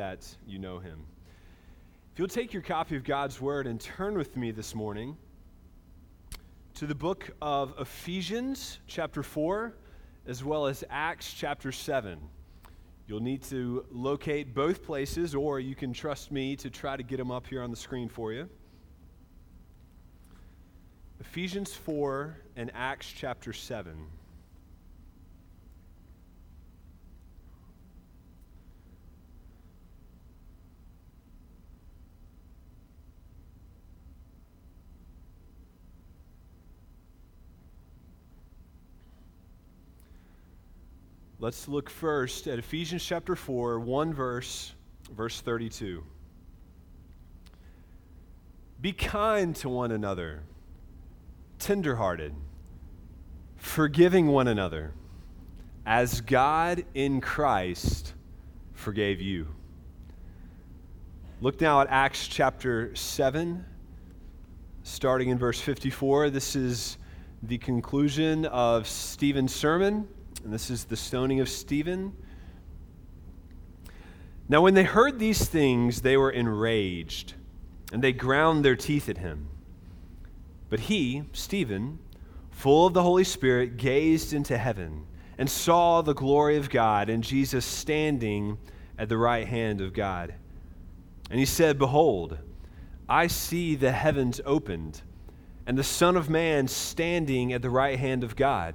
that you know him. If you'll take your copy of God's Word and turn with me this morning to the book of Ephesians, chapter 4, as well as Acts, chapter 7. You'll need to locate both places, or you can trust me to try to get them up here on the screen for you. Ephesians 4 and Acts chapter 7. Let's look first at Ephesians chapter 4, one verse, verse 32. Be kind to one another, tenderhearted, forgiving one another, as God in Christ forgave you. Look now at Acts chapter 7, starting in verse 54. This is the conclusion of Stephen's sermon and this is the stoning of Stephen. Now, when they heard these things, they were enraged, and they ground their teeth at him. But he, Stephen, full of the Holy Spirit, gazed into heaven and saw the glory of God and Jesus standing at the right hand of God. And he said, Behold, I see the heavens opened, and the Son of Man standing at the right hand of God.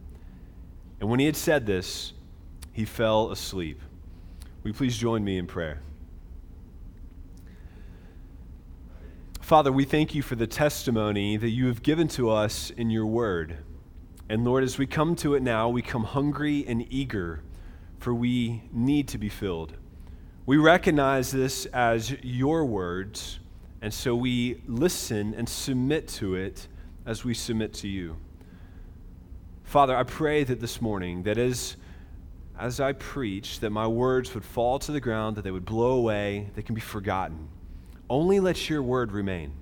And when he had said this, he fell asleep. Will you please join me in prayer? Father, we thank you for the testimony that you have given to us in your word. And Lord, as we come to it now, we come hungry and eager, for we need to be filled. We recognize this as your words, and so we listen and submit to it as we submit to you. Father, I pray that this morning, that as, as I preach, that my words would fall to the ground, that they would blow away, they can be forgotten. Only let your word remain.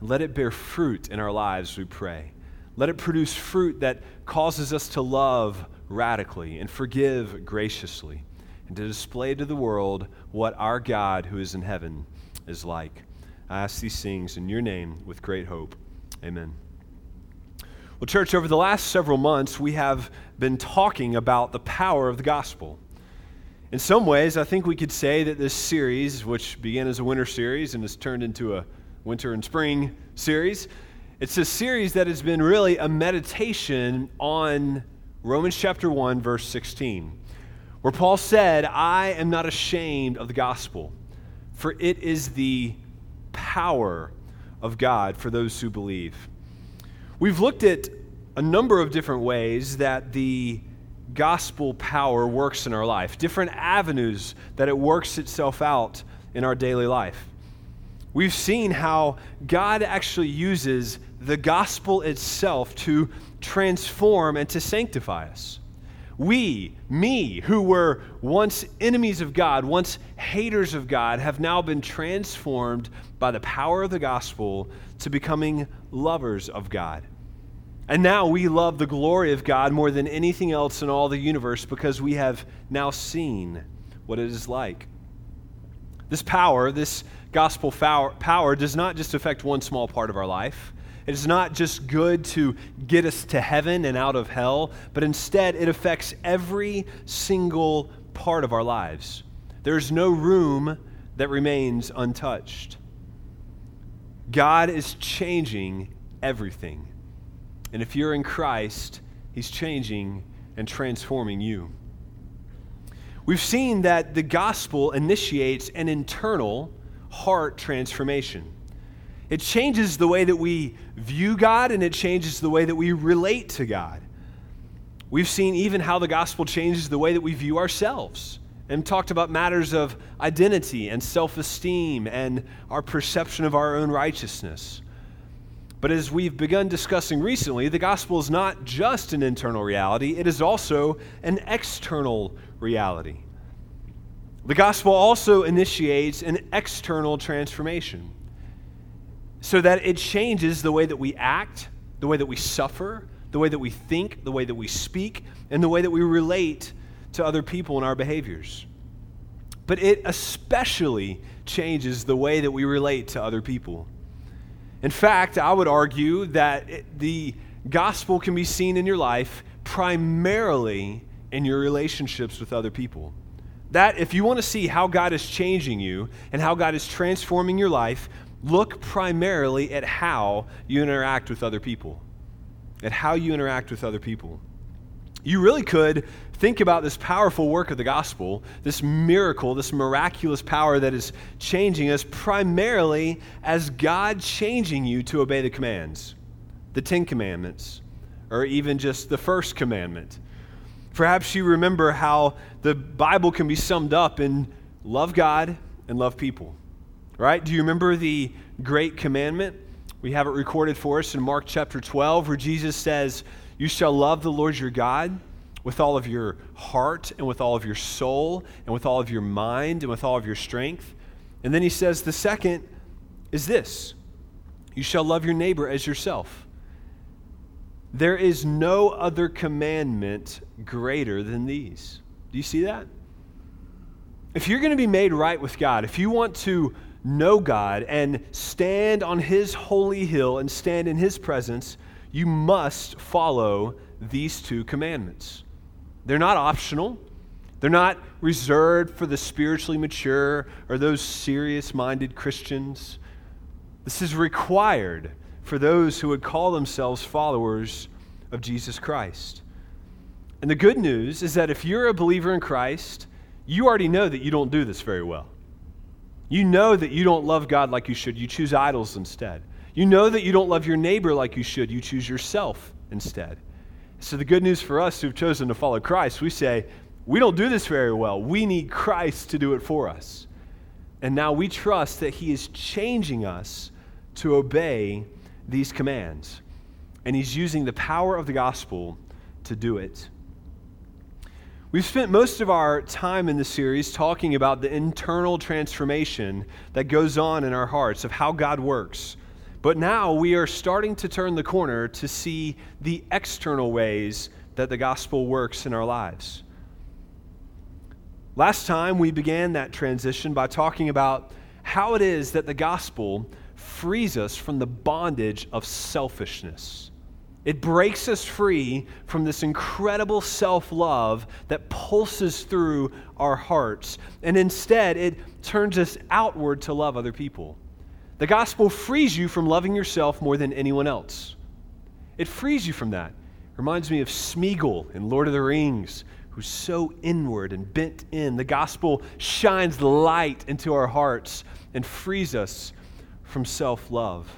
And let it bear fruit in our lives, we pray. Let it produce fruit that causes us to love radically and forgive graciously and to display to the world what our God who is in heaven is like. I ask these things in your name with great hope. Amen. Well, church, over the last several months, we have been talking about the power of the gospel. In some ways, I think we could say that this series, which began as a winter series and has turned into a winter and spring series, it's a series that has been really a meditation on Romans chapter 1, verse 16, where Paul said, I am not ashamed of the gospel, for it is the power of God for those who believe. We've looked at a number of different ways that the gospel power works in our life, different avenues that it works itself out in our daily life. We've seen how God actually uses the gospel itself to transform and to sanctify us. We, me, who were once enemies of God, once haters of God, have now been transformed by the power of the gospel to becoming lovers of God. And now we love the glory of God more than anything else in all the universe because we have now seen what it is like. This power, this gospel power, does not just affect one small part of our life. It is not just good to get us to heaven and out of hell, but instead it affects every single part of our lives. There's no room that remains untouched. God is changing everything. And if you're in Christ, He's changing and transforming you. We've seen that the gospel initiates an internal heart transformation. It changes the way that we view God and it changes the way that we relate to God. We've seen even how the gospel changes the way that we view ourselves and talked about matters of identity and self esteem and our perception of our own righteousness. But as we've begun discussing recently, the gospel is not just an internal reality, it is also an external reality. The gospel also initiates an external transformation so that it changes the way that we act, the way that we suffer, the way that we think, the way that we speak, and the way that we relate to other people in our behaviors. But it especially changes the way that we relate to other people. In fact, I would argue that it, the gospel can be seen in your life primarily in your relationships with other people. That if you want to see how God is changing you and how God is transforming your life, look primarily at how you interact with other people. At how you interact with other people. You really could think about this powerful work of the gospel, this miracle, this miraculous power that is changing us primarily as God changing you to obey the commands, the Ten Commandments, or even just the first commandment. Perhaps you remember how the Bible can be summed up in love God and love people. Right? Do you remember the great commandment? We have it recorded for us in Mark chapter 12, where Jesus says, You shall love the Lord your God with all of your heart and with all of your soul and with all of your mind and with all of your strength. And then he says, the second is this you shall love your neighbor as yourself. There is no other commandment greater than these. Do you see that? If you're going to be made right with God, if you want to know God and stand on His holy hill and stand in His presence, you must follow these two commandments. They're not optional. They're not reserved for the spiritually mature or those serious minded Christians. This is required for those who would call themselves followers of Jesus Christ. And the good news is that if you're a believer in Christ, you already know that you don't do this very well. You know that you don't love God like you should. You choose idols instead. You know that you don't love your neighbor like you should. You choose yourself instead. So, the good news for us who've chosen to follow Christ, we say, we don't do this very well. We need Christ to do it for us. And now we trust that He is changing us to obey these commands. And He's using the power of the gospel to do it. We've spent most of our time in this series talking about the internal transformation that goes on in our hearts of how God works but now we are starting to turn the corner to see the external ways that the gospel works in our lives. Last time we began that transition by talking about how it is that the gospel frees us from the bondage of selfishness. It breaks us free from this incredible self love that pulses through our hearts. And instead, it turns us outward to love other people. The gospel frees you from loving yourself more than anyone else. It frees you from that. Reminds me of Smeagol in Lord of the Rings, who's so inward and bent in. The gospel shines light into our hearts and frees us from self love.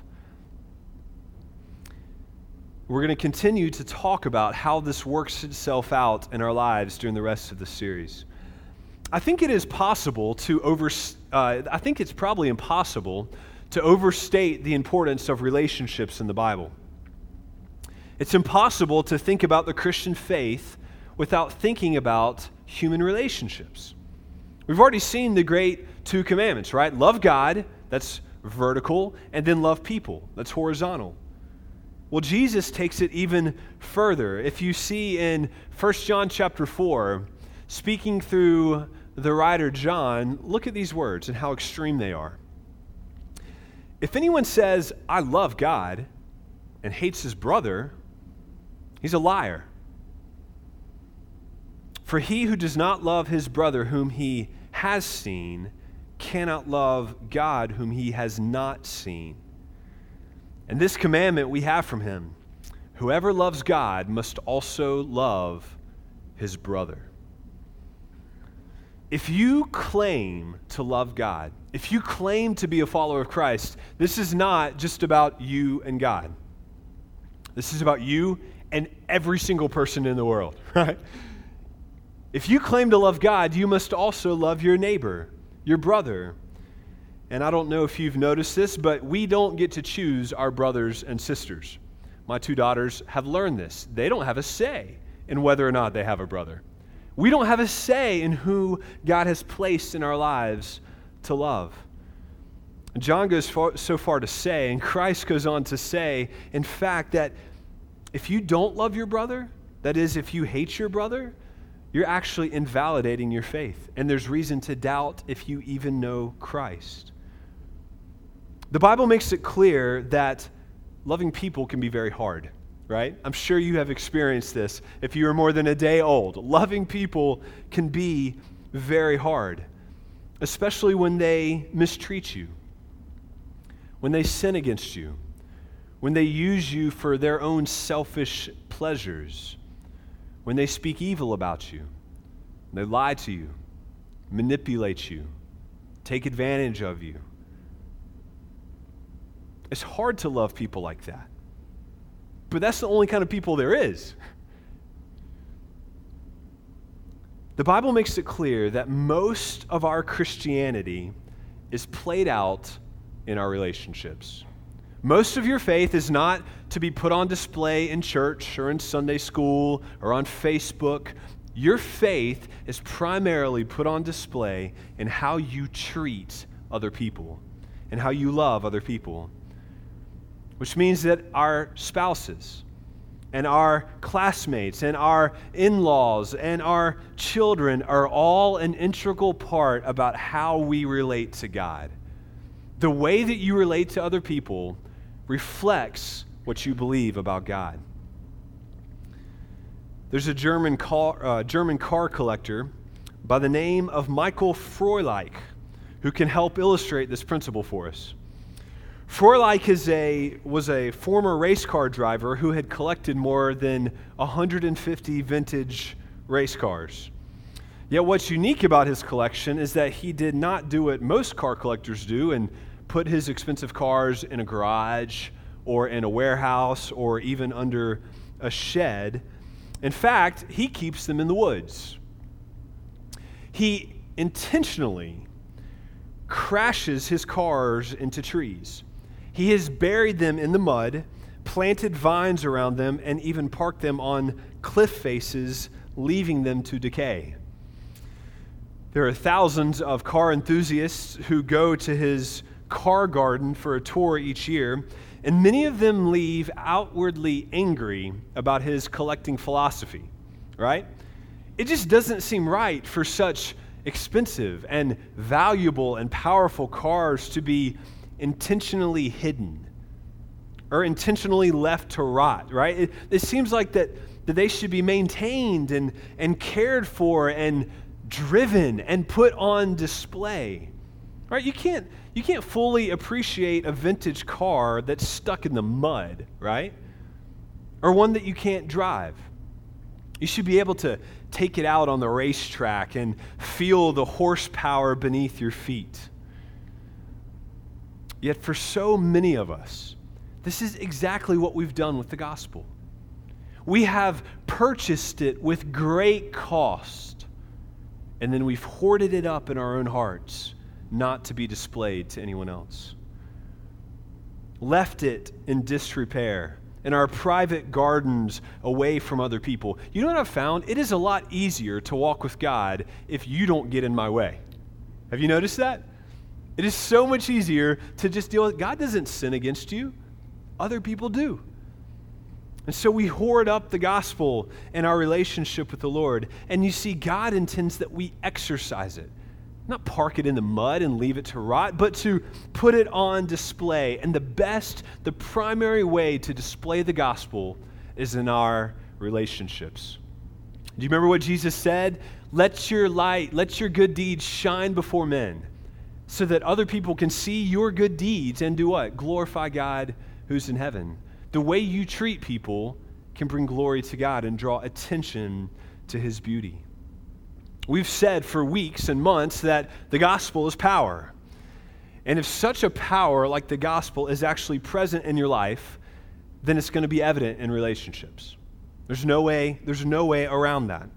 We're going to continue to talk about how this works itself out in our lives during the rest of the series. I think it is possible to over, uh, I think it's probably impossible to overstate the importance of relationships in the Bible. It's impossible to think about the Christian faith without thinking about human relationships. We've already seen the great two commandments, right? Love God, that's vertical, and then love people, that's horizontal. Well, Jesus takes it even further. If you see in 1 John chapter 4, speaking through the writer John, look at these words and how extreme they are. If anyone says, I love God, and hates his brother, he's a liar. For he who does not love his brother whom he has seen cannot love God whom he has not seen. And this commandment we have from him whoever loves God must also love his brother. If you claim to love God, if you claim to be a follower of Christ, this is not just about you and God. This is about you and every single person in the world, right? If you claim to love God, you must also love your neighbor, your brother. And I don't know if you've noticed this, but we don't get to choose our brothers and sisters. My two daughters have learned this. They don't have a say in whether or not they have a brother. We don't have a say in who God has placed in our lives to love. John goes far, so far to say, and Christ goes on to say, in fact, that if you don't love your brother, that is, if you hate your brother, you're actually invalidating your faith. And there's reason to doubt if you even know Christ. The Bible makes it clear that loving people can be very hard, right? I'm sure you have experienced this if you are more than a day old. Loving people can be very hard, especially when they mistreat you, when they sin against you, when they use you for their own selfish pleasures, when they speak evil about you, they lie to you, manipulate you, take advantage of you it's hard to love people like that. But that's the only kind of people there is. The Bible makes it clear that most of our Christianity is played out in our relationships. Most of your faith is not to be put on display in church or in Sunday school or on Facebook. Your faith is primarily put on display in how you treat other people and how you love other people which means that our spouses and our classmates and our in laws and our children are all an integral part about how we relate to God. The way that you relate to other people reflects what you believe about God. There's a German car, uh, German car collector by the name of Michael Froelich who can help illustrate this principle for us. Froelich is a, was a former race car driver who had collected more than 150 vintage race cars. Yet, what's unique about his collection is that he did not do what most car collectors do and put his expensive cars in a garage or in a warehouse or even under a shed. In fact, he keeps them in the woods. He intentionally crashes his cars into trees. He has buried them in the mud, planted vines around them, and even parked them on cliff faces, leaving them to decay. There are thousands of car enthusiasts who go to his car garden for a tour each year, and many of them leave outwardly angry about his collecting philosophy, right? It just doesn't seem right for such expensive and valuable and powerful cars to be intentionally hidden or intentionally left to rot, right? It, it seems like that, that they should be maintained and, and cared for and driven and put on display. Right? You can't, you can't fully appreciate a vintage car that's stuck in the mud, right? Or one that you can't drive. You should be able to take it out on the racetrack and feel the horsepower beneath your feet. Yet, for so many of us, this is exactly what we've done with the gospel. We have purchased it with great cost, and then we've hoarded it up in our own hearts, not to be displayed to anyone else. Left it in disrepair in our private gardens away from other people. You know what I've found? It is a lot easier to walk with God if you don't get in my way. Have you noticed that? It is so much easier to just deal with God doesn't sin against you, other people do. And so we hoard up the gospel and our relationship with the Lord. And you see, God intends that we exercise it. Not park it in the mud and leave it to rot, but to put it on display. And the best, the primary way to display the gospel is in our relationships. Do you remember what Jesus said? Let your light, let your good deeds shine before men so that other people can see your good deeds and do what? Glorify God who's in heaven. The way you treat people can bring glory to God and draw attention to his beauty. We've said for weeks and months that the gospel is power. And if such a power like the gospel is actually present in your life, then it's going to be evident in relationships. There's no way, there's no way around that.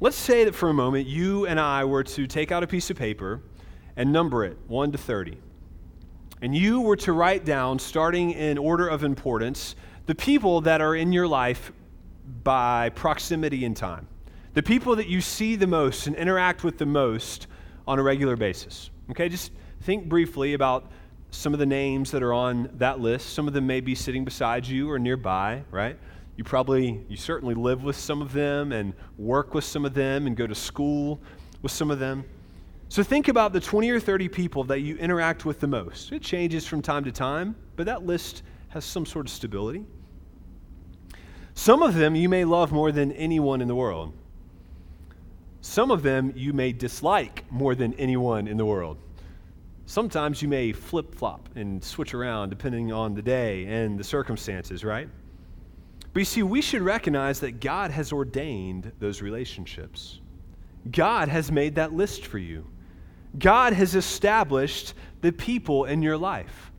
Let's say that for a moment you and I were to take out a piece of paper and number it 1 to 30. And you were to write down, starting in order of importance, the people that are in your life by proximity in time. The people that you see the most and interact with the most on a regular basis. Okay, just think briefly about some of the names that are on that list. Some of them may be sitting beside you or nearby, right? You probably, you certainly live with some of them and work with some of them and go to school with some of them. So think about the 20 or 30 people that you interact with the most. It changes from time to time, but that list has some sort of stability. Some of them you may love more than anyone in the world. Some of them you may dislike more than anyone in the world. Sometimes you may flip flop and switch around depending on the day and the circumstances, right? But you see, we should recognize that God has ordained those relationships. God has made that list for you. God has established the people in your life.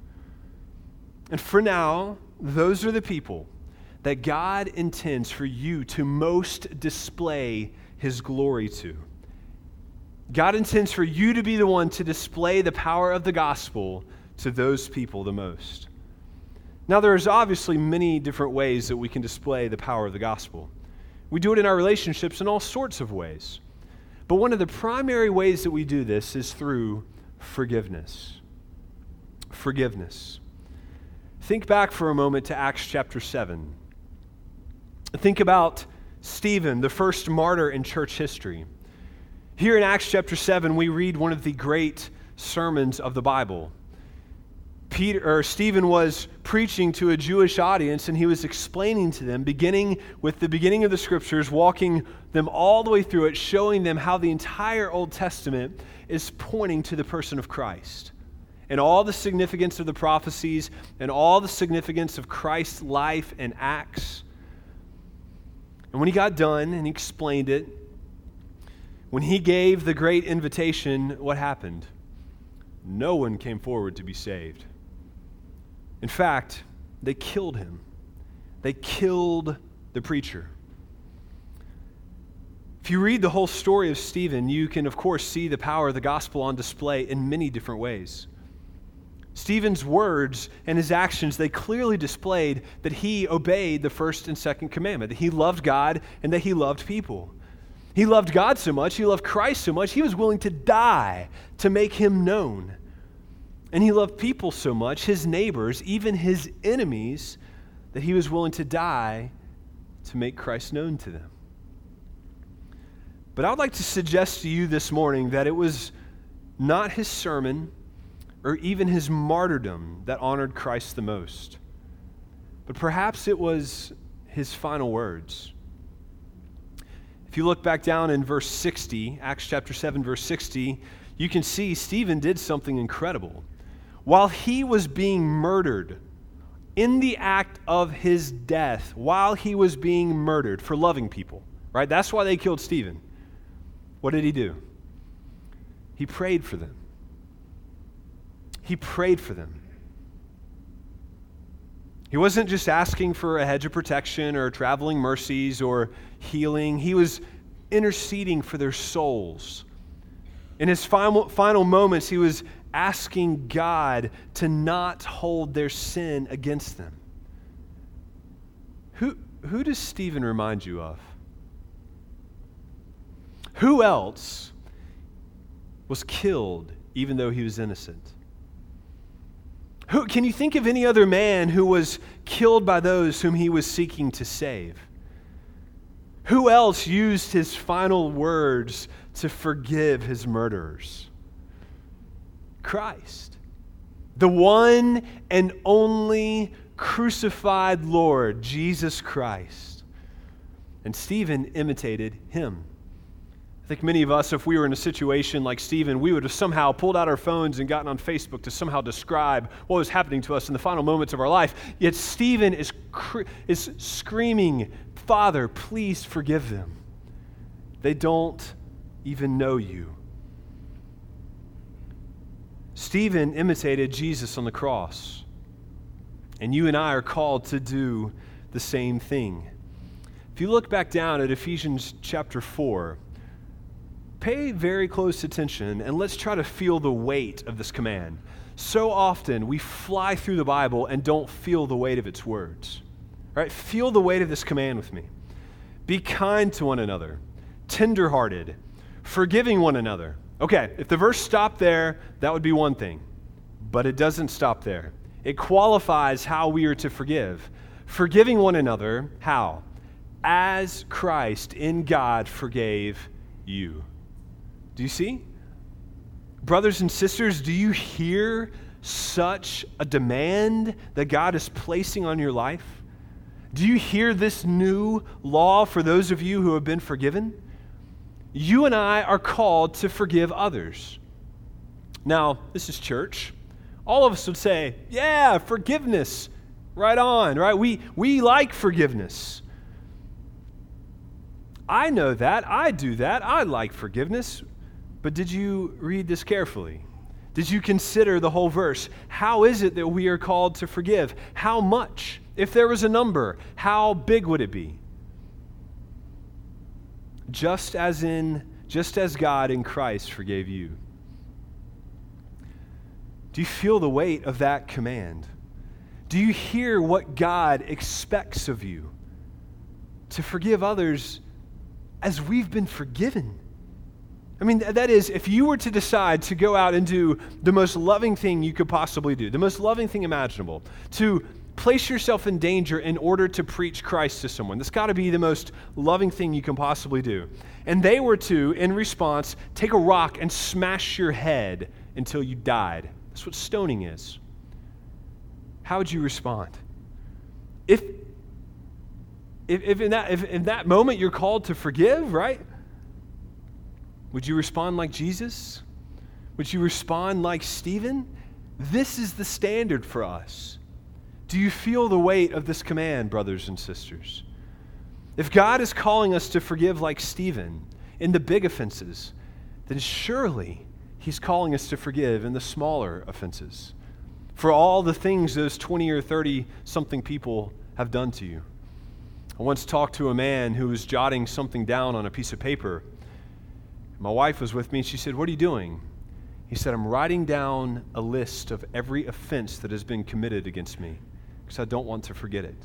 And for now, those are the people that God intends for you to most display his glory to. God intends for you to be the one to display the power of the gospel to those people the most. Now, there's obviously many different ways that we can display the power of the gospel. We do it in our relationships in all sorts of ways. But one of the primary ways that we do this is through forgiveness. Forgiveness. Think back for a moment to Acts chapter 7. Think about Stephen, the first martyr in church history. Here in Acts chapter 7, we read one of the great sermons of the Bible. Peter or Stephen was preaching to a Jewish audience and he was explaining to them beginning with the beginning of the scriptures walking them all the way through it showing them how the entire Old Testament is pointing to the person of Christ and all the significance of the prophecies and all the significance of Christ's life and acts and when he got done and he explained it, when he gave the great invitation, what happened? No one came forward to be saved. In fact, they killed him. They killed the preacher. If you read the whole story of Stephen, you can, of course, see the power of the gospel on display in many different ways. Stephen's words and his actions, they clearly displayed that he obeyed the first and second commandment, that he loved God and that he loved people. He loved God so much, he loved Christ so much, he was willing to die to make him known. And he loved people so much, his neighbors, even his enemies, that he was willing to die to make Christ known to them. But I would like to suggest to you this morning that it was not his sermon or even his martyrdom that honored Christ the most. But perhaps it was his final words. If you look back down in verse 60, Acts chapter 7, verse 60, you can see Stephen did something incredible. While he was being murdered, in the act of his death, while he was being murdered for loving people, right? That's why they killed Stephen. What did he do? He prayed for them. He prayed for them. He wasn't just asking for a hedge of protection or traveling mercies or healing. He was interceding for their souls. In his final, final moments, he was asking God to not hold their sin against them. Who, who does Stephen remind you of? Who else was killed even though he was innocent? Who, can you think of any other man who was killed by those whom he was seeking to save? Who else used his final words to forgive his murderers? Christ, the one and only crucified Lord, Jesus Christ. And Stephen imitated him think many of us, if we were in a situation like Stephen, we would have somehow pulled out our phones and gotten on Facebook to somehow describe what was happening to us in the final moments of our life. Yet Stephen is, is screaming, Father, please forgive them. They don't even know you. Stephen imitated Jesus on the cross. And you and I are called to do the same thing. If you look back down at Ephesians chapter 4, pay very close attention and let's try to feel the weight of this command. So often we fly through the Bible and don't feel the weight of its words. Right? Feel the weight of this command with me. Be kind to one another, tenderhearted, forgiving one another. Okay, if the verse stopped there, that would be one thing. But it doesn't stop there. It qualifies how we are to forgive. Forgiving one another, how? As Christ in God forgave you. Do you see? Brothers and sisters, do you hear such a demand that God is placing on your life? Do you hear this new law for those of you who have been forgiven? You and I are called to forgive others. Now, this is church. All of us would say, yeah, forgiveness. Right on, right? We, we like forgiveness. I know that. I do that. I like forgiveness. But did you read this carefully? Did you consider the whole verse? How is it that we are called to forgive? How much? If there was a number, how big would it be? Just as in just as God in Christ forgave you. Do you feel the weight of that command? Do you hear what God expects of you? To forgive others as we've been forgiven. I mean, that is, if you were to decide to go out and do the most loving thing you could possibly do, the most loving thing imaginable, to place yourself in danger in order to preach Christ to someone, that's got to be the most loving thing you can possibly do. And they were to, in response, take a rock and smash your head until you died. That's what stoning is. How would you respond? If, if, if, in, that, if in that moment you're called to forgive, right? Would you respond like Jesus? Would you respond like Stephen? This is the standard for us. Do you feel the weight of this command, brothers and sisters? If God is calling us to forgive like Stephen in the big offenses, then surely He's calling us to forgive in the smaller offenses for all the things those 20 or 30 something people have done to you. I once talked to a man who was jotting something down on a piece of paper my wife was with me and she said, What are you doing? He said, I'm writing down a list of every offense that has been committed against me because I don't want to forget it.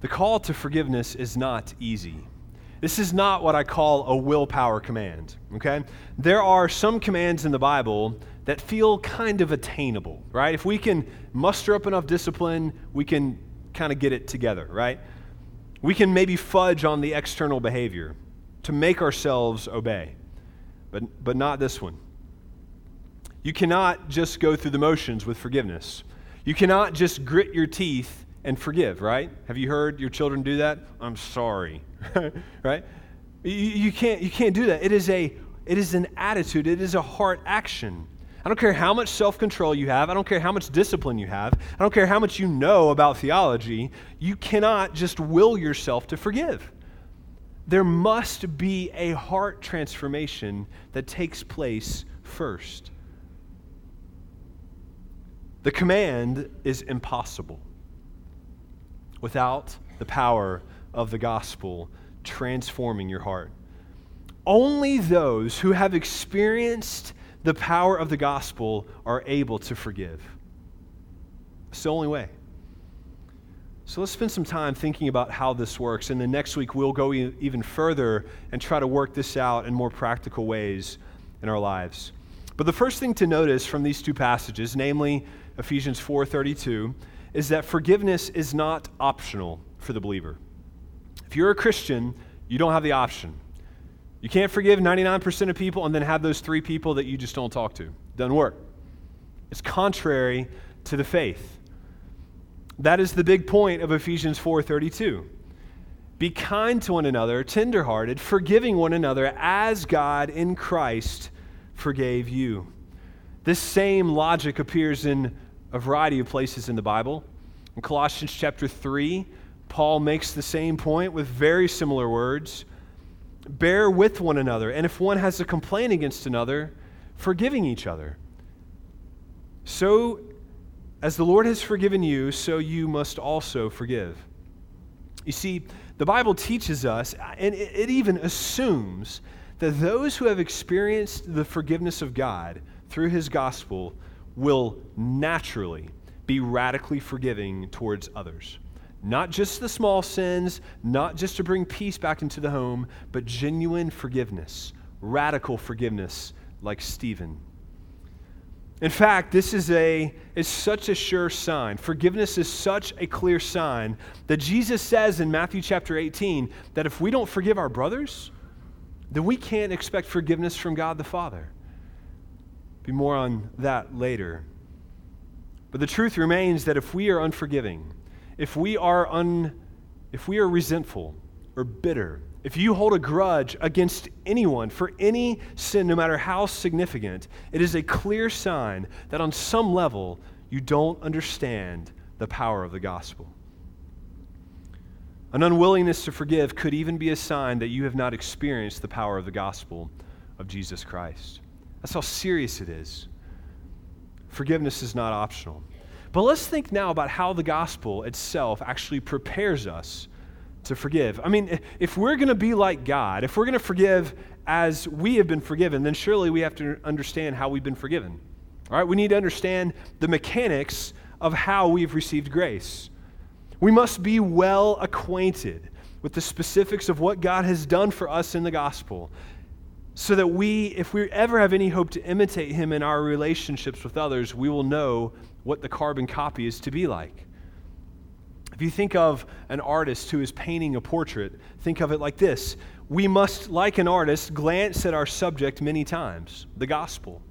The call to forgiveness is not easy. This is not what I call a willpower command, okay? There are some commands in the Bible that feel kind of attainable, right? If we can muster up enough discipline, we can kind of get it together, right? We can maybe fudge on the external behavior to make ourselves obey, but, but not this one. You cannot just go through the motions with forgiveness. You cannot just grit your teeth and forgive, right? Have you heard your children do that? I'm sorry, right? You, you, can't, you can't do that. It is, a, it is an attitude, it is a heart action. I don't care how much self control you have. I don't care how much discipline you have. I don't care how much you know about theology. You cannot just will yourself to forgive. There must be a heart transformation that takes place first. The command is impossible without the power of the gospel transforming your heart. Only those who have experienced the power of the gospel are able to forgive. It's the only way. So let's spend some time thinking about how this works. And then next week, we'll go e- even further and try to work this out in more practical ways in our lives. But the first thing to notice from these two passages, namely Ephesians 4:32, is that forgiveness is not optional for the believer. If you're a Christian, you don't have the option. You can't forgive 99% of people and then have those three people that you just don't talk to. Doesn't work. It's contrary to the faith. That is the big point of Ephesians 4:32. Be kind to one another, tenderhearted, forgiving one another as God in Christ forgave you. This same logic appears in a variety of places in the Bible. In Colossians chapter 3, Paul makes the same point with very similar words bear with one another, and if one has a complaint against another, forgiving each other. So, as the Lord has forgiven you, so you must also forgive. You see, The Bible teaches us, and it even assumes, that those who have experienced the forgiveness of God through his gospel will naturally be radically forgiving towards others. Not just the small sins, not just to bring peace back into the home, but genuine forgiveness, radical forgiveness, like Stephen. In fact, this is, a, is such a sure sign. Forgiveness is such a clear sign that Jesus says in Matthew chapter 18 that if we don't forgive our brothers, then we can't expect forgiveness from God the Father. Be more on that later. But the truth remains that if we are unforgiving, if we are un, if we are resentful or bitter, if you hold a grudge against anyone for any sin, no matter how significant, it is a clear sign that on some level you don't understand the power of the gospel. An unwillingness to forgive could even be a sign that you have not experienced the power of the gospel of Jesus Christ. That's how serious it is. Forgiveness is not optional. But let's think now about how the gospel itself actually prepares us to forgive. I mean, if we're going to be like God, if we're going to forgive as we have been forgiven, then surely we have to understand how we've been forgiven. All right, we need to understand the mechanics of how we've received grace. We must be well acquainted with the specifics of what God has done for us in the gospel so that we, if we ever have any hope to imitate Him in our relationships with others, we will know what the carbon copy is to be like. If you think of an artist who is painting a portrait, think of it like this We must, like an artist, glance at our subject many times, the gospel.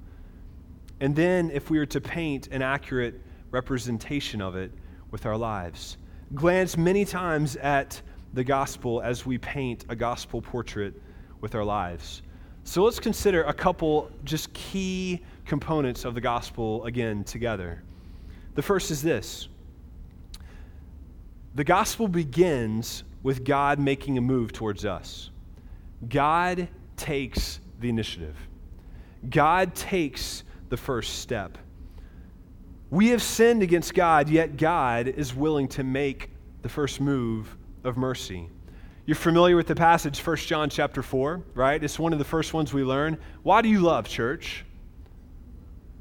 And then, if we are to paint an accurate representation of it with our lives, glance many times at the gospel as we paint a gospel portrait with our lives. So let's consider a couple just key components of the gospel again together. The first is this the gospel begins with God making a move towards us. God takes the initiative, God takes the first step. We have sinned against God, yet God is willing to make the first move of mercy. You're familiar with the passage, 1 John chapter 4, right? It's one of the first ones we learn. Why do you love, church?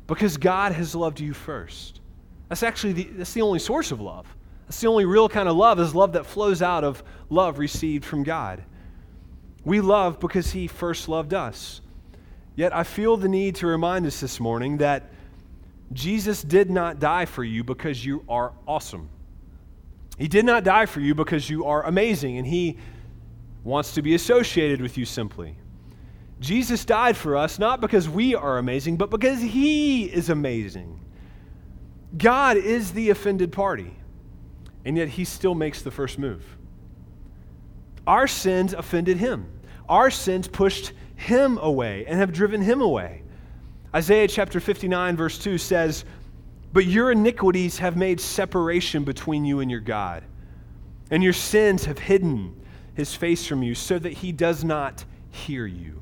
Because God has loved you first. That's actually the, that's the only source of love. That's the only real kind of love is love that flows out of love received from God. We love because He first loved us. Yet I feel the need to remind us this morning that Jesus did not die for you because you are awesome. He did not die for you because you are amazing and He wants to be associated with you simply. Jesus died for us not because we are amazing, but because He is amazing. God is the offended party and yet he still makes the first move. Our sins offended him. Our sins pushed him away and have driven him away. Isaiah chapter 59, verse 2 says, But your iniquities have made separation between you and your God, and your sins have hidden his face from you so that he does not hear you.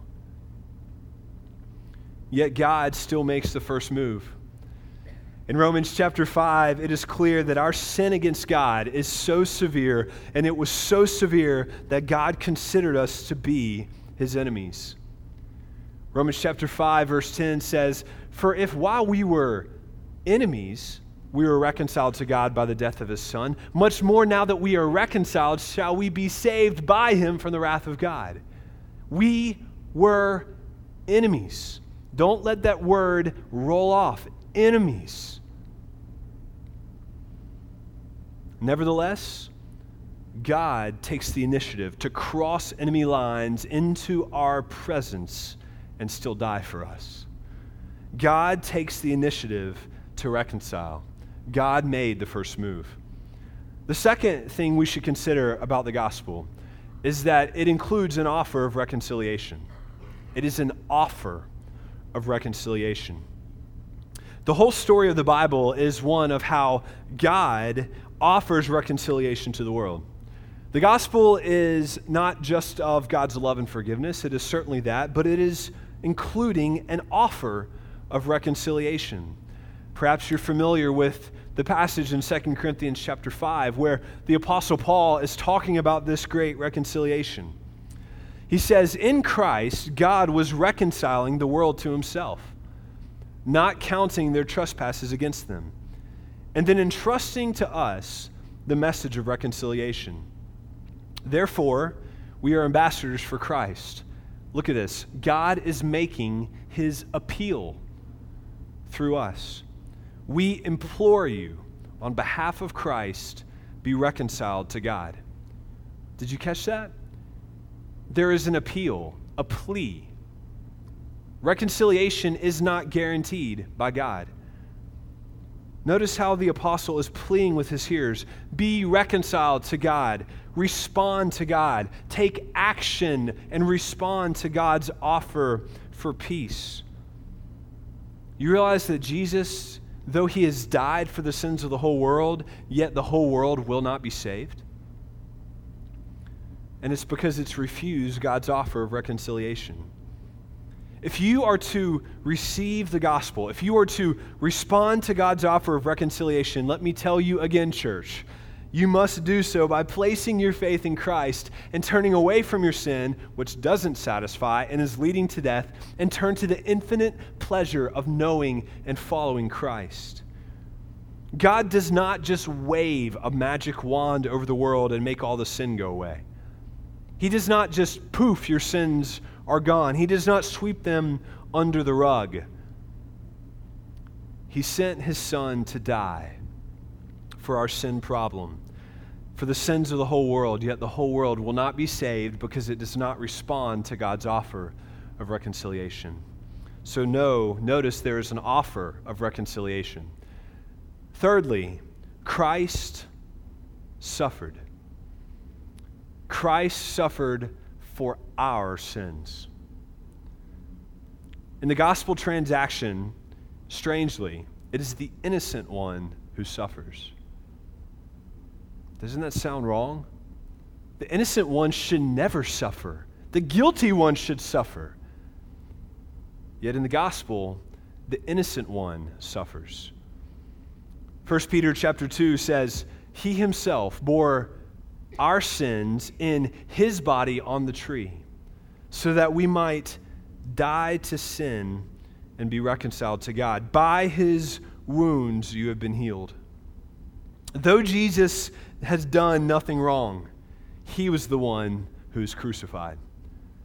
Yet God still makes the first move. In Romans chapter 5, it is clear that our sin against God is so severe, and it was so severe that God considered us to be his enemies. Romans chapter 5, verse 10 says, For if while we were enemies, we were reconciled to God by the death of his Son, much more now that we are reconciled, shall we be saved by him from the wrath of God. We were enemies. Don't let that word roll off. Enemies. Nevertheless, God takes the initiative to cross enemy lines into our presence and still die for us. God takes the initiative to reconcile. God made the first move. The second thing we should consider about the gospel is that it includes an offer of reconciliation. It is an offer of reconciliation. The whole story of the Bible is one of how God offers reconciliation to the world. The gospel is not just of God's love and forgiveness, it is certainly that, but it is including an offer of reconciliation. Perhaps you're familiar with the passage in 2 Corinthians chapter 5 where the apostle Paul is talking about this great reconciliation. He says, "In Christ God was reconciling the world to himself, not counting their trespasses against them, and then entrusting to us the message of reconciliation. Therefore, we are ambassadors for Christ." Look at this. God is making his appeal through us. We implore you, on behalf of Christ, be reconciled to God. Did you catch that? There is an appeal, a plea. Reconciliation is not guaranteed by God. Notice how the apostle is pleading with his hearers be reconciled to God, respond to God, take action and respond to God's offer for peace. You realize that Jesus, though he has died for the sins of the whole world, yet the whole world will not be saved? And it's because it's refused God's offer of reconciliation. If you are to receive the gospel, if you are to respond to God's offer of reconciliation, let me tell you again, church, you must do so by placing your faith in Christ and turning away from your sin, which doesn't satisfy and is leading to death, and turn to the infinite pleasure of knowing and following Christ. God does not just wave a magic wand over the world and make all the sin go away. He does not just poof, your sins are gone. He does not sweep them under the rug. He sent his son to die for our sin problem, for the sins of the whole world, yet the whole world will not be saved because it does not respond to God's offer of reconciliation. So, no, notice there is an offer of reconciliation. Thirdly, Christ suffered. Christ suffered for our sins. In the gospel transaction, strangely, it is the innocent one who suffers. Doesn't that sound wrong? The innocent one should never suffer. The guilty one should suffer. Yet in the gospel, the innocent one suffers. 1 Peter chapter 2 says, He himself bore our sins in his body on the tree, so that we might die to sin and be reconciled to God. By his wounds you have been healed. Though Jesus has done nothing wrong. He was the one who's crucified.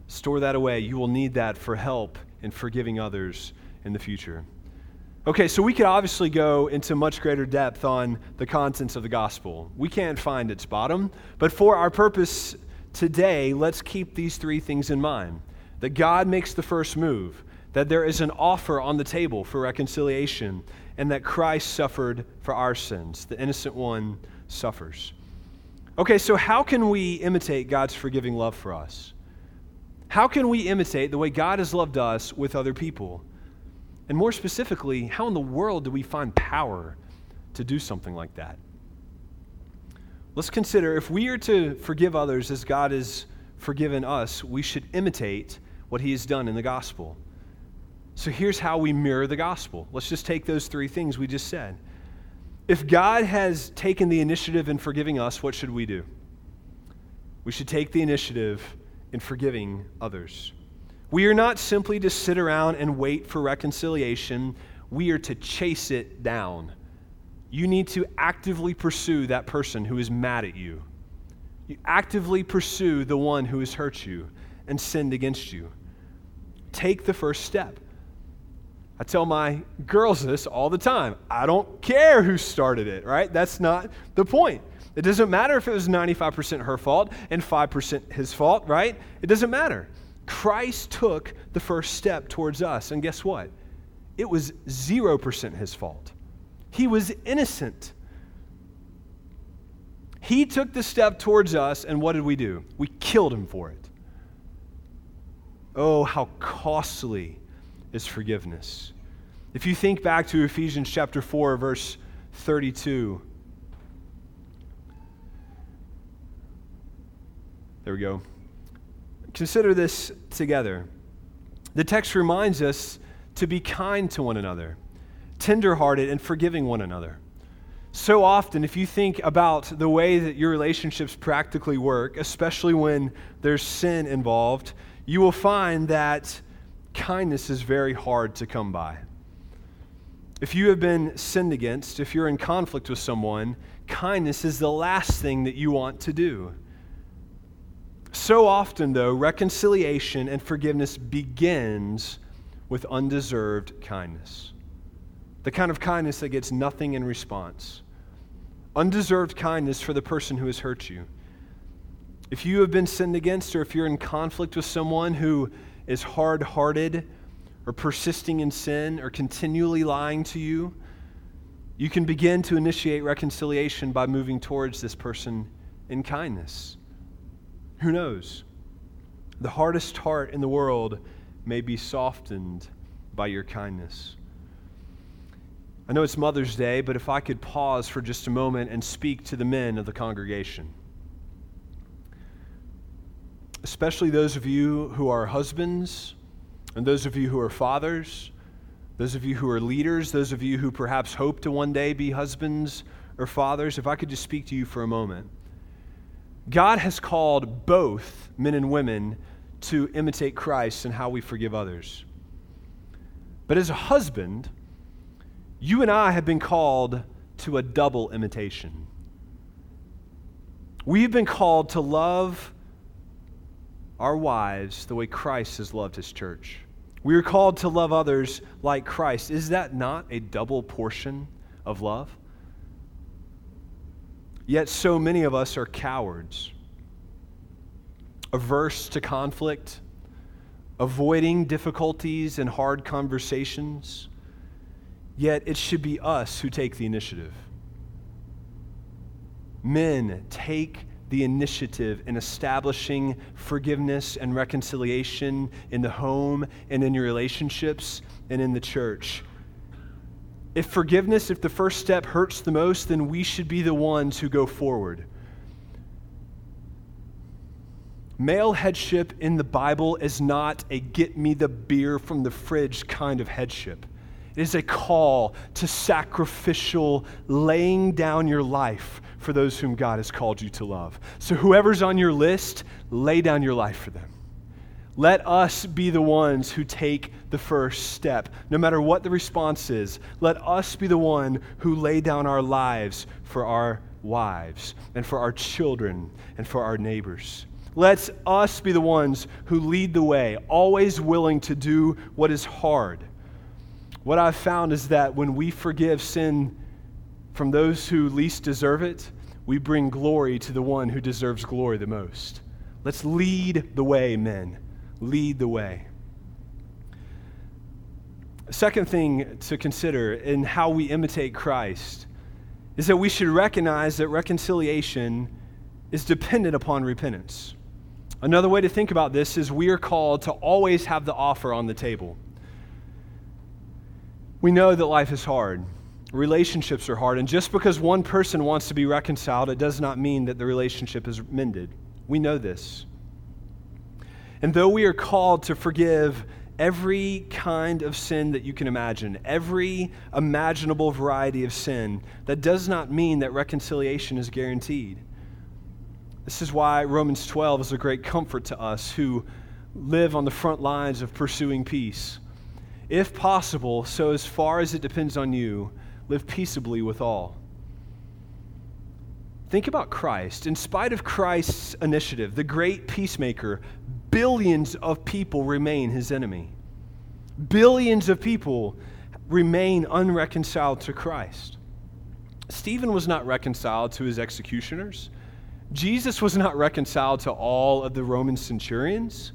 Store that away. You will need that for help in forgiving others in the future. Okay, so we could obviously go into much greater depth on the contents of the gospel. We can't find its bottom, but for our purpose today, let's keep these three things in mind that God makes the first move, that there is an offer on the table for reconciliation, and that Christ suffered for our sins, the innocent one suffers. Okay, so how can we imitate God's forgiving love for us? How can we imitate the way God has loved us with other people? And more specifically, how in the world do we find power to do something like that? Let's consider if we are to forgive others as God has forgiven us, we should imitate what He has done in the gospel. So here's how we mirror the gospel. Let's just take those three things we just said. If God has taken the initiative in forgiving us, what should we do? We should take the initiative in forgiving others. We are not simply to sit around and wait for reconciliation, we are to chase it down. You need to actively pursue that person who is mad at you. You actively pursue the one who has hurt you and sinned against you. Take the first step. I tell my girls this all the time. I don't care who started it, right? That's not the point. It doesn't matter if it was 95% her fault and 5% his fault, right? It doesn't matter. Christ took the first step towards us, and guess what? It was 0% his fault. He was innocent. He took the step towards us, and what did we do? We killed him for it. Oh, how costly is forgiveness. If you think back to Ephesians chapter 4, verse 32, there we go. Consider this together. The text reminds us to be kind to one another, tenderhearted, and forgiving one another. So often, if you think about the way that your relationships practically work, especially when there's sin involved, you will find that kindness is very hard to come by. If you have been sinned against, if you're in conflict with someone, kindness is the last thing that you want to do. So often, though, reconciliation and forgiveness begins with undeserved kindness. The kind of kindness that gets nothing in response. Undeserved kindness for the person who has hurt you. If you have been sinned against, or if you're in conflict with someone who is hard hearted, or persisting in sin, or continually lying to you, you can begin to initiate reconciliation by moving towards this person in kindness. Who knows? The hardest heart in the world may be softened by your kindness. I know it's Mother's Day, but if I could pause for just a moment and speak to the men of the congregation, especially those of you who are husbands and those of you who are fathers, those of you who are leaders, those of you who perhaps hope to one day be husbands or fathers, if I could just speak to you for a moment. God has called both men and women to imitate Christ and how we forgive others. But as a husband, you and I have been called to a double imitation. We've been called to love our wives the way Christ has loved his church. We are called to love others like Christ. Is that not a double portion of love? Yet so many of us are cowards, averse to conflict, avoiding difficulties and hard conversations. Yet it should be us who take the initiative. Men, take the initiative in establishing forgiveness and reconciliation in the home and in your relationships and in the church. If forgiveness, if the first step hurts the most, then we should be the ones who go forward. Male headship in the Bible is not a get me the beer from the fridge kind of headship. It is a call to sacrificial laying down your life for those whom God has called you to love. So, whoever's on your list, lay down your life for them. Let us be the ones who take the first step. No matter what the response is, let us be the one who lay down our lives for our wives and for our children and for our neighbors. Let us be the ones who lead the way, always willing to do what is hard. What I've found is that when we forgive sin from those who least deserve it, we bring glory to the one who deserves glory the most. Let's lead the way, men. Lead the way. Second thing to consider in how we imitate Christ is that we should recognize that reconciliation is dependent upon repentance. Another way to think about this is we are called to always have the offer on the table. We know that life is hard. Relationships are hard. And just because one person wants to be reconciled, it does not mean that the relationship is mended. We know this. And though we are called to forgive every kind of sin that you can imagine, every imaginable variety of sin, that does not mean that reconciliation is guaranteed. This is why Romans 12 is a great comfort to us who live on the front lines of pursuing peace. If possible, so as far as it depends on you, live peaceably with all. Think about Christ. In spite of Christ's initiative, the great peacemaker, billions of people remain his enemy. Billions of people remain unreconciled to Christ. Stephen was not reconciled to his executioners. Jesus was not reconciled to all of the Roman centurions.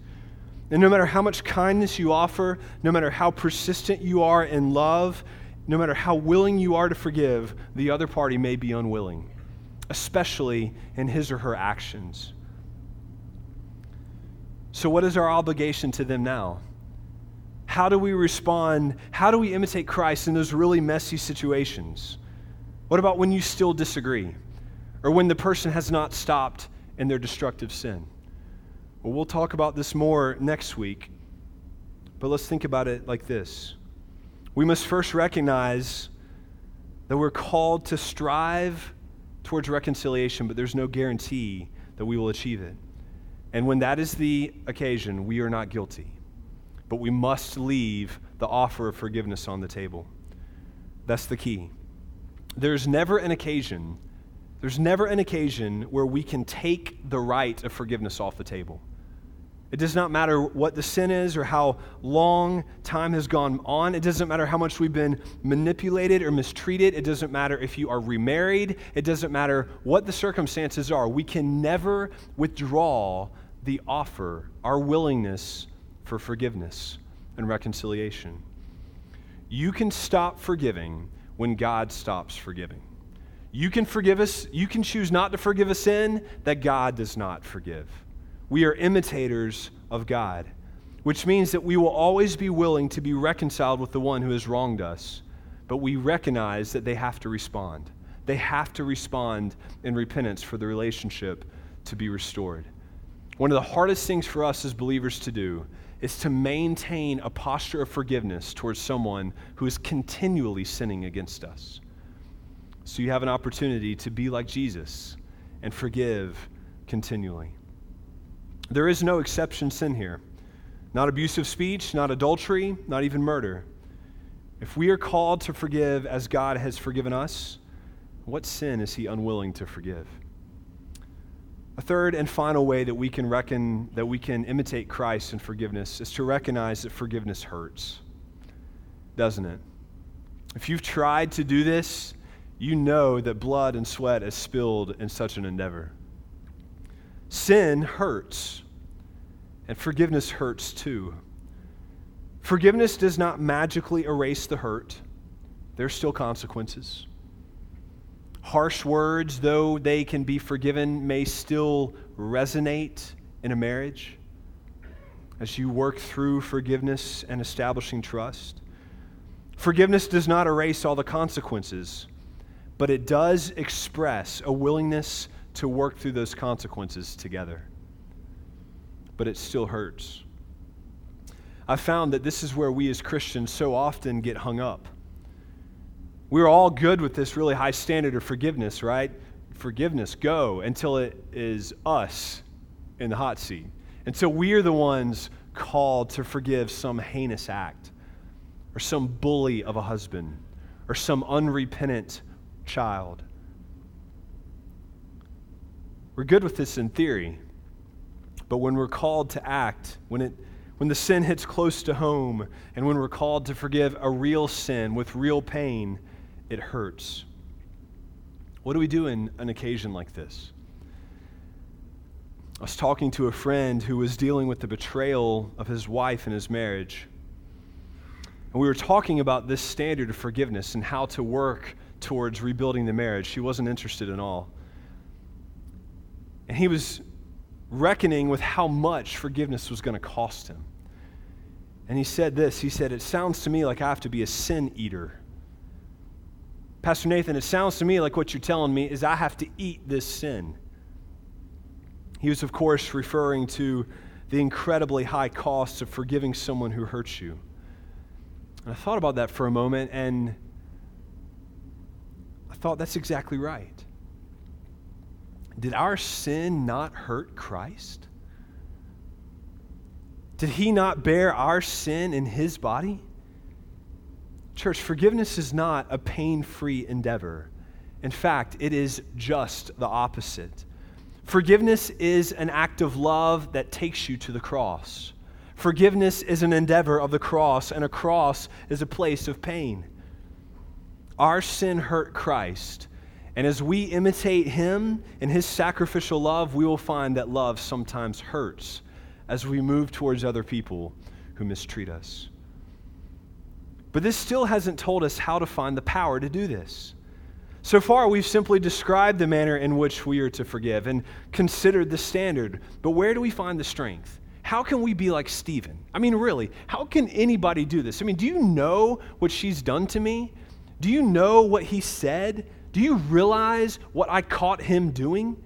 And no matter how much kindness you offer, no matter how persistent you are in love, no matter how willing you are to forgive, the other party may be unwilling, especially in his or her actions. So, what is our obligation to them now? How do we respond? How do we imitate Christ in those really messy situations? What about when you still disagree? Or when the person has not stopped in their destructive sin? Well, we'll talk about this more next week, but let's think about it like this. We must first recognize that we're called to strive towards reconciliation, but there's no guarantee that we will achieve it. And when that is the occasion, we are not guilty. But we must leave the offer of forgiveness on the table. That's the key. There's never an occasion, there's never an occasion where we can take the right of forgiveness off the table. It does not matter what the sin is or how long time has gone on. It doesn't matter how much we've been manipulated or mistreated. It doesn't matter if you are remarried. It doesn't matter what the circumstances are. We can never withdraw the offer, our willingness for forgiveness and reconciliation. You can stop forgiving when God stops forgiving. You can forgive us, you can choose not to forgive a sin that God does not forgive. We are imitators of God, which means that we will always be willing to be reconciled with the one who has wronged us, but we recognize that they have to respond. They have to respond in repentance for the relationship to be restored. One of the hardest things for us as believers to do is to maintain a posture of forgiveness towards someone who is continually sinning against us. So you have an opportunity to be like Jesus and forgive continually. There is no exception sin here. Not abusive speech, not adultery, not even murder. If we are called to forgive as God has forgiven us, what sin is he unwilling to forgive? A third and final way that we can reckon that we can imitate Christ in forgiveness is to recognize that forgiveness hurts. Doesn't it? If you've tried to do this, you know that blood and sweat is spilled in such an endeavor. Sin hurts, and forgiveness hurts too. Forgiveness does not magically erase the hurt, there's still consequences. Harsh words, though they can be forgiven, may still resonate in a marriage as you work through forgiveness and establishing trust. Forgiveness does not erase all the consequences, but it does express a willingness to work through those consequences together. But it still hurts. I found that this is where we as Christians so often get hung up. We're all good with this really high standard of forgiveness, right? Forgiveness, go until it is us in the hot seat. Until we are the ones called to forgive some heinous act, or some bully of a husband, or some unrepentant child. We're good with this in theory, but when we're called to act, when, it, when the sin hits close to home, and when we're called to forgive a real sin with real pain, it hurts. What do we do in an occasion like this? I was talking to a friend who was dealing with the betrayal of his wife in his marriage. And we were talking about this standard of forgiveness and how to work towards rebuilding the marriage. She wasn't interested at all. And he was reckoning with how much forgiveness was going to cost him. And he said this He said, It sounds to me like I have to be a sin eater. Pastor Nathan, it sounds to me like what you're telling me is I have to eat this sin. He was, of course, referring to the incredibly high costs of forgiving someone who hurts you. And I thought about that for a moment, and I thought that's exactly right. Did our sin not hurt Christ? Did he not bear our sin in his body? Church, forgiveness is not a pain free endeavor. In fact, it is just the opposite. Forgiveness is an act of love that takes you to the cross. Forgiveness is an endeavor of the cross, and a cross is a place of pain. Our sin hurt Christ, and as we imitate him in his sacrificial love, we will find that love sometimes hurts as we move towards other people who mistreat us. But this still hasn't told us how to find the power to do this. So far, we've simply described the manner in which we are to forgive and considered the standard. But where do we find the strength? How can we be like Stephen? I mean, really, how can anybody do this? I mean, do you know what she's done to me? Do you know what he said? Do you realize what I caught him doing?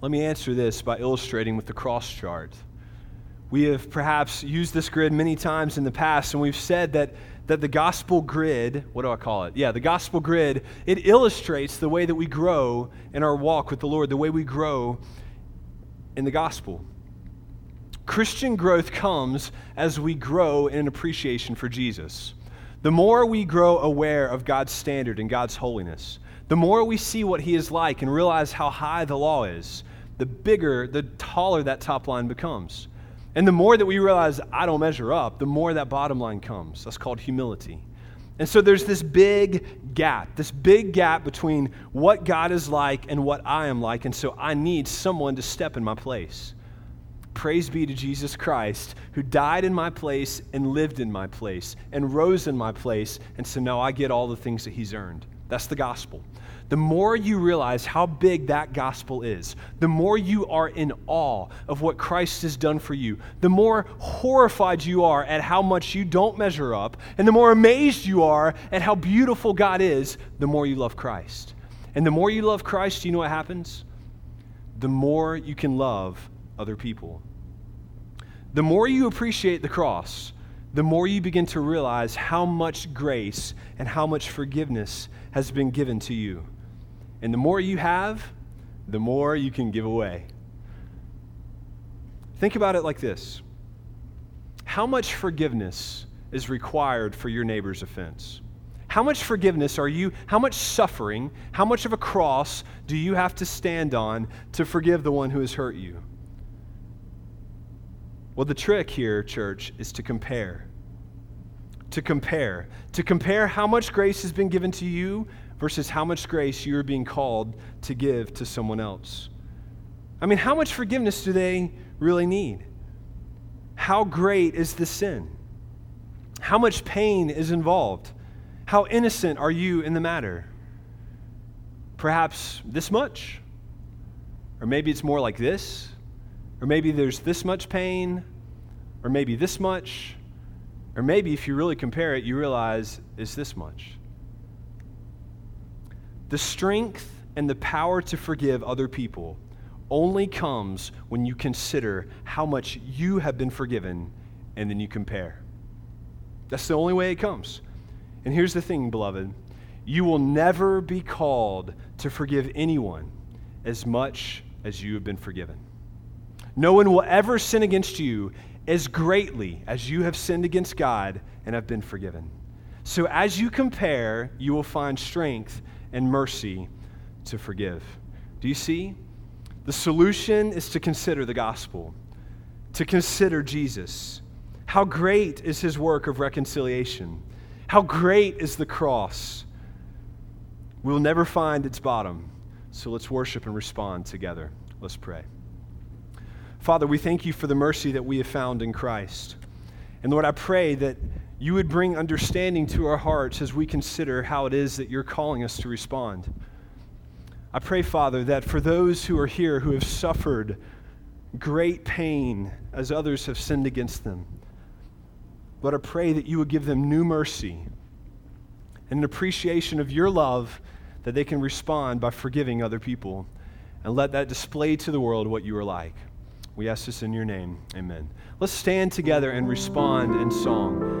Let me answer this by illustrating with the cross chart. We have perhaps used this grid many times in the past, and we've said that, that the gospel grid, what do I call it? Yeah, the gospel grid, it illustrates the way that we grow in our walk with the Lord, the way we grow in the gospel. Christian growth comes as we grow in appreciation for Jesus. The more we grow aware of God's standard and God's holiness, the more we see what He is like and realize how high the law is, the bigger, the taller that top line becomes. And the more that we realize I don't measure up, the more that bottom line comes. That's called humility. And so there's this big gap, this big gap between what God is like and what I am like. And so I need someone to step in my place. Praise be to Jesus Christ, who died in my place and lived in my place and rose in my place. And so now I get all the things that he's earned. That's the gospel the more you realize how big that gospel is, the more you are in awe of what Christ has done for you, the more horrified you are at how much you don't measure up, and the more amazed you are at how beautiful God is, the more you love Christ. And the more you love Christ, you know what happens? The more you can love other people. The more you appreciate the cross, the more you begin to realize how much grace and how much forgiveness has been given to you. And the more you have, the more you can give away. Think about it like this How much forgiveness is required for your neighbor's offense? How much forgiveness are you, how much suffering, how much of a cross do you have to stand on to forgive the one who has hurt you? Well, the trick here, church, is to compare. To compare. To compare how much grace has been given to you versus how much grace you're being called to give to someone else. I mean, how much forgiveness do they really need? How great is the sin? How much pain is involved? How innocent are you in the matter? Perhaps this much? Or maybe it's more like this? Or maybe there's this much pain? Or maybe this much? Or maybe if you really compare it, you realize it's this much. The strength and the power to forgive other people only comes when you consider how much you have been forgiven and then you compare. That's the only way it comes. And here's the thing, beloved you will never be called to forgive anyone as much as you have been forgiven. No one will ever sin against you as greatly as you have sinned against God and have been forgiven. So as you compare, you will find strength and mercy to forgive. Do you see? The solution is to consider the gospel, to consider Jesus. How great is his work of reconciliation? How great is the cross? We'll never find its bottom. So let's worship and respond together. Let's pray. Father, we thank you for the mercy that we have found in Christ. And Lord, I pray that you would bring understanding to our hearts as we consider how it is that you're calling us to respond. I pray, Father, that for those who are here who have suffered great pain as others have sinned against them, Lord, I pray that you would give them new mercy and an appreciation of your love that they can respond by forgiving other people and let that display to the world what you are like. We ask this in your name. Amen. Let's stand together and respond in song.